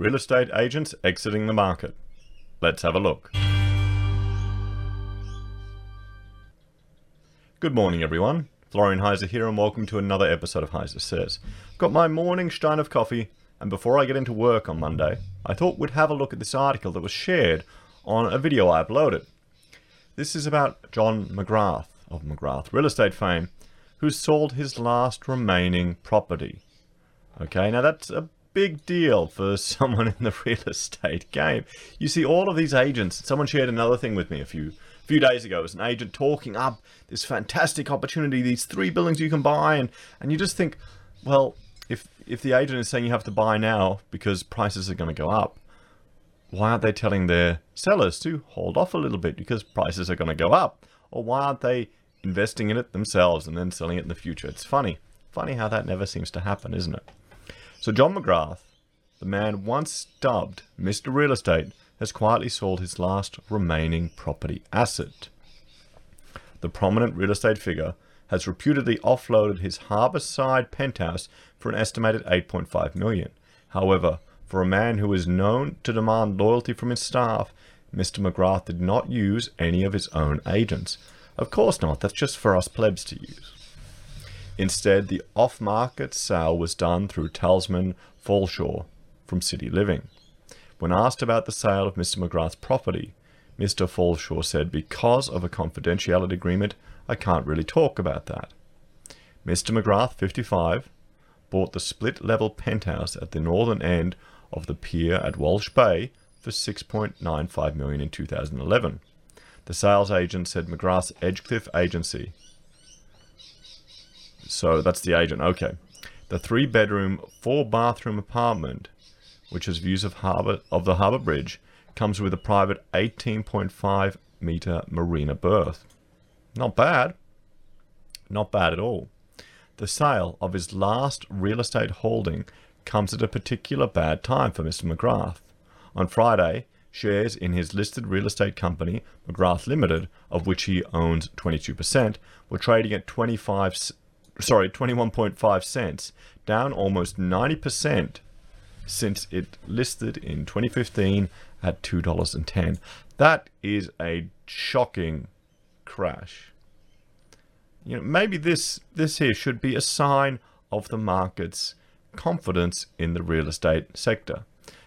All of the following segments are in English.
Real estate agents exiting the market. Let's have a look. Good morning, everyone. Florian Heiser here, and welcome to another episode of Heiser Says. Got my morning stein of coffee, and before I get into work on Monday, I thought we'd have a look at this article that was shared on a video I uploaded. This is about John McGrath of McGrath Real Estate fame, who sold his last remaining property. Okay, now that's a big deal for someone in the real estate game. You see, all of these agents, someone shared another thing with me a few few days ago. It was an agent talking up this fantastic opportunity, these three buildings you can buy, and, and you just think, well, if if the agent is saying you have to buy now because prices are going to go up, why aren't they telling their sellers to hold off a little bit because prices are going to go up? Or why aren't they investing in it themselves and then selling it in the future? It's funny. Funny how that never seems to happen, isn't it? So John McGrath, the man once dubbed Mr. Real Estate, has quietly sold his last remaining property asset. The prominent real estate figure has reputedly offloaded his harborside penthouse for an estimated 8.5 million. However, for a man who is known to demand loyalty from his staff, Mr. McGrath did not use any of his own agents. Of course not, that's just for us plebs to use. Instead, the off-market sale was done through Talisman Fallshaw from City Living. When asked about the sale of Mr. McGrath's property, Mr. Fallshaw said, because of a confidentiality agreement, I can't really talk about that. Mr. McGrath, 55, bought the split-level penthouse at the northern end of the pier at Walsh Bay for 6.95 million in 2011. The sales agent said McGrath's Edgecliff agency so that's the agent. Okay. The three bedroom, four bathroom apartment, which has views of harbor of the harbour bridge, comes with a private 18.5 meter marina berth. Not bad. Not bad at all. The sale of his last real estate holding comes at a particular bad time for Mr. McGrath. On Friday, shares in his listed real estate company, McGrath Limited, of which he owns 22%, were trading at 25 sorry, 21.5 cents, down almost 90% since it listed in 2015 at $2.10. That is a shocking crash. You know, maybe this this here should be a sign of the market's confidence in the real estate sector.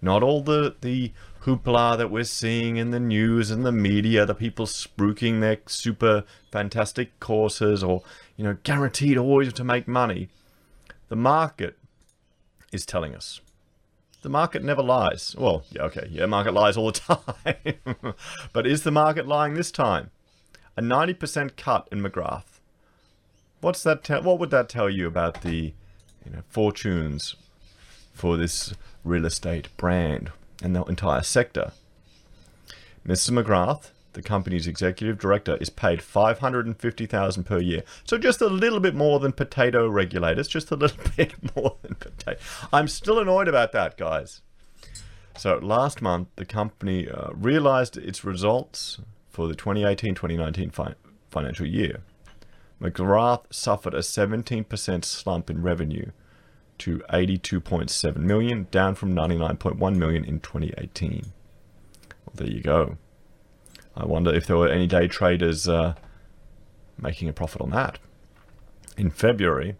Not all the the hoopla that we're seeing in the news and the media, the people spruiking their super fantastic courses or, you know, guaranteed always to make money. The market is telling us. The market never lies. Well, yeah, okay, yeah, market lies all the time. but is the market lying this time? A 90% cut in McGrath. What's that? Te- what would that tell you about the, you know, fortunes for this real estate brand? and the entire sector. Mr. McGrath, the company's executive director, is paid 550000 per year. So just a little bit more than potato regulators, just a little bit more than potato. I'm still annoyed about that, guys. So last month, the company uh, realized its results for the 2018-2019 fi financial year. McGrath suffered a 17% slump in revenue to 82.7 million, down from 99.1 million in 2018. Well, there you go. I wonder if there were any day traders uh, making a profit on that. In February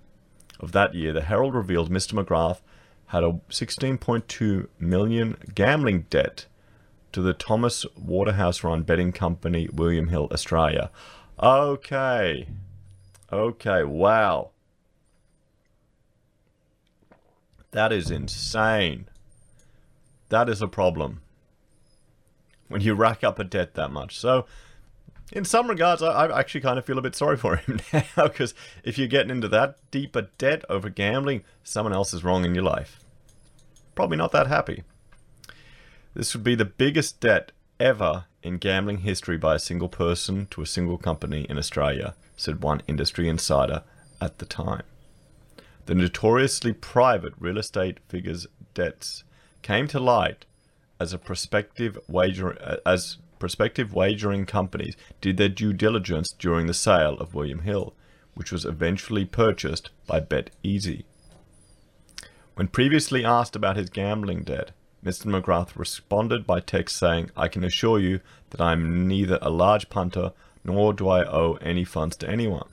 of that year, the Herald revealed Mr. McGrath had a 16.2 million gambling debt to the Thomas Waterhouse run betting company William Hill Australia. Okay. Okay, wow. That is insane. That is a problem. When you rack up a debt that much. So, in some regards, I, I actually kind of feel a bit sorry for him now because if you're getting into that deep a debt over gambling, someone else is wrong in your life. Probably not that happy. This would be the biggest debt ever in gambling history by a single person to a single company in Australia, said one industry insider at the time. The notoriously private real estate figure's debts came to light as a prospective wager as prospective wagering companies did their due diligence during the sale of William Hill, which was eventually purchased by BetEasy. When previously asked about his gambling debt, Mr. McGrath responded by text saying, I can assure you that I'm neither a large punter nor do I owe any funds to anyone.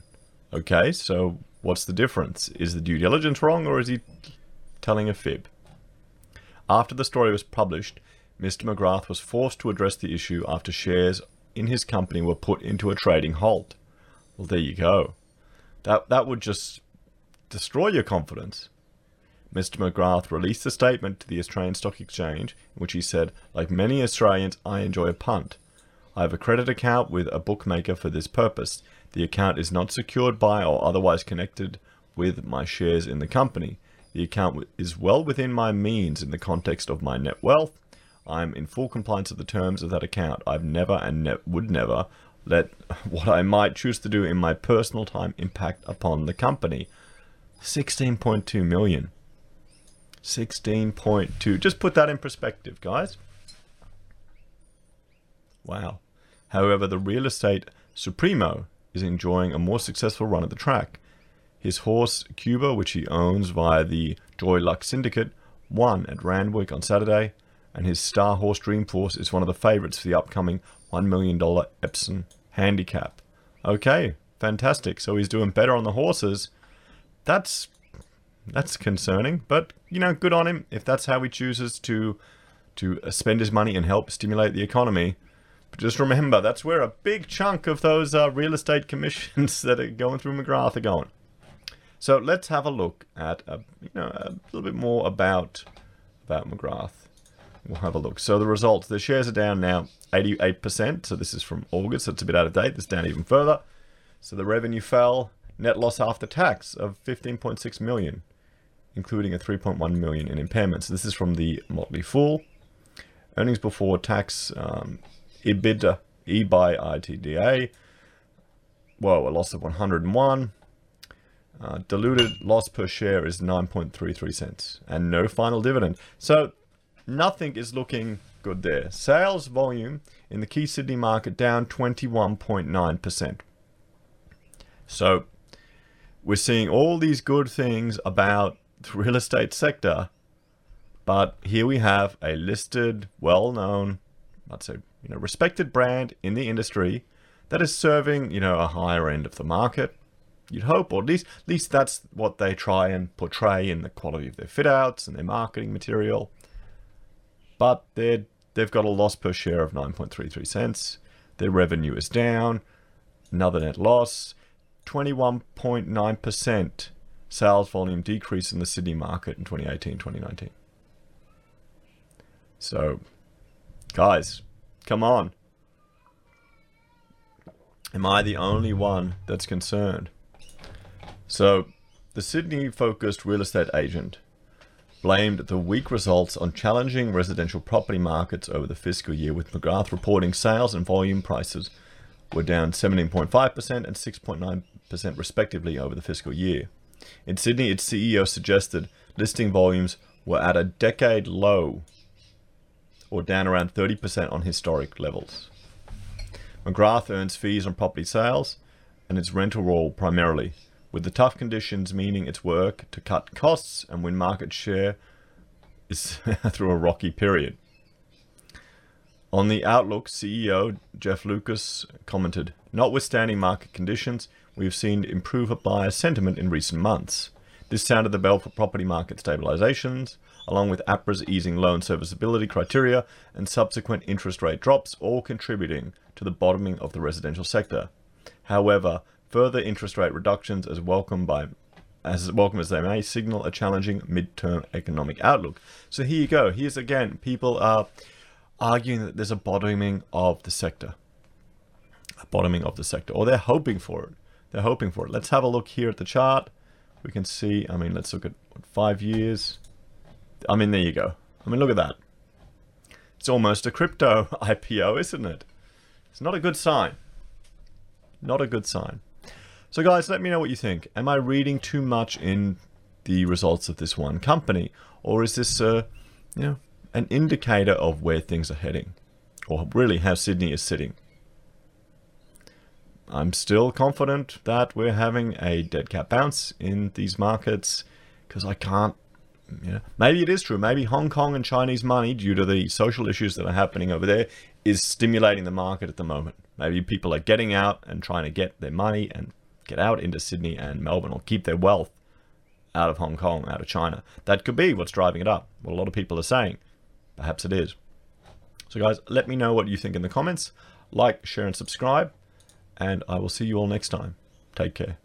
Okay, so what's the difference? Is the due diligence wrong or is he telling a fib? After the story was published, Mr. McGrath was forced to address the issue after shares in his company were put into a trading halt. Well, there you go. That that would just destroy your confidence. Mr. McGrath released a statement to the Australian Stock Exchange in which he said, Like many Australians, I enjoy a punt. I have a credit account with a bookmaker for this purpose. The account is not secured by or otherwise connected with my shares in the company. The account is well within my means in the context of my net wealth. I'm in full compliance with the terms of that account. I've never and ne- would never let what I might choose to do in my personal time impact upon the company. 16.2 million. 16.2. Just put that in perspective, guys. Wow. However, the real estate Supremo is enjoying a more successful run at the track. His horse, Cuba, which he owns via the Joy Luck Syndicate, won at Randwick on Saturday, and his star horse Dreamforce is one of the favourites for the upcoming $1 million Epsom handicap. Okay, fantastic. So he's doing better on the horses. That's that's concerning, but you know, good on him if that's how he chooses to to spend his money and help stimulate the economy. But just remember, that's where a big chunk of those uh, real estate commissions that are going through McGrath are going. So let's have a look at a, you know a little bit more about about McGrath. We'll have a look. So the results, the shares are down now 88%. So this is from August. So it's a bit out of date. This down even further. So the revenue fell. Net loss after tax of 15.6 million including a 3.1 million in impairments. This is from the Motley Fool. Earnings before tax, um, EBITDA, E by ITDA. Whoa, a loss of 101. Uh, diluted loss per share is 9.33 cents, and no final dividend. So nothing is looking good there. Sales volume in the key Sydney market down 21.9%. So we're seeing all these good things about the real estate sector. But here we have a listed, well-known, I'd say, you know, respected brand in the industry that is serving, you know, a higher end of the market. You'd hope, or at least, at least that's what they try and portray in the quality of their fit outs and their marketing material. But they're, they've got a loss per share of 9.33 cents. Their revenue is down. Another net loss, 21.9% sales volume decrease in the Sydney market in 2018 2019. So, guys, come on. Am I the only one that's concerned? So, the Sydney focused real estate agent blamed the weak results on challenging residential property markets over the fiscal year, with McGrath reporting sales and volume prices were down 17.5% and 6.9% respectively over the fiscal year. In Sydney, its CEO suggested listing volumes were at a decade low or down around 30% on historic levels. McGrath earns fees on property sales and its rental roll primarily, with the tough conditions meaning its work to cut costs and win market share is through a rocky period. On the Outlook, CEO Geoff Lucas commented, Notwithstanding market conditions, we have seen improved buyer sentiment in recent months. This sounded the bell for property market stabilizations, along with APRA's easing loan serviceability criteria and subsequent interest rate drops, all contributing to the bottoming of the residential sector. However, further interest rate reductions, as welcome by as welcome as they may, signal a challenging mid-term economic outlook. So here you go. Here's again, people are arguing that there's a bottoming of the sector, a bottoming of the sector, or they're hoping for it they're hoping for it. Let's have a look here at the chart. We can see, I mean, let's look at what, five years. I mean, there you go. I mean, look at that. It's almost a crypto IPO, isn't it? It's not a good sign. Not a good sign. So guys, let me know what you think. Am I reading too much in the results of this one company? Or is this, uh, you know, an indicator of where things are heading? Or really how Sydney is sitting? I'm still confident that we're having a dead cat bounce in these markets because I can't you know, maybe it is true. Maybe Hong Kong and Chinese money, due to the social issues that are happening over there, is stimulating the market at the moment. Maybe people are getting out and trying to get their money and get out into Sydney and Melbourne or keep their wealth out of Hong Kong, out of China. That could be what's driving it up. What a lot of people are saying. Perhaps it is. So, guys, let me know what you think in the comments. Like, share, and subscribe. And I will see you all next time. Take care.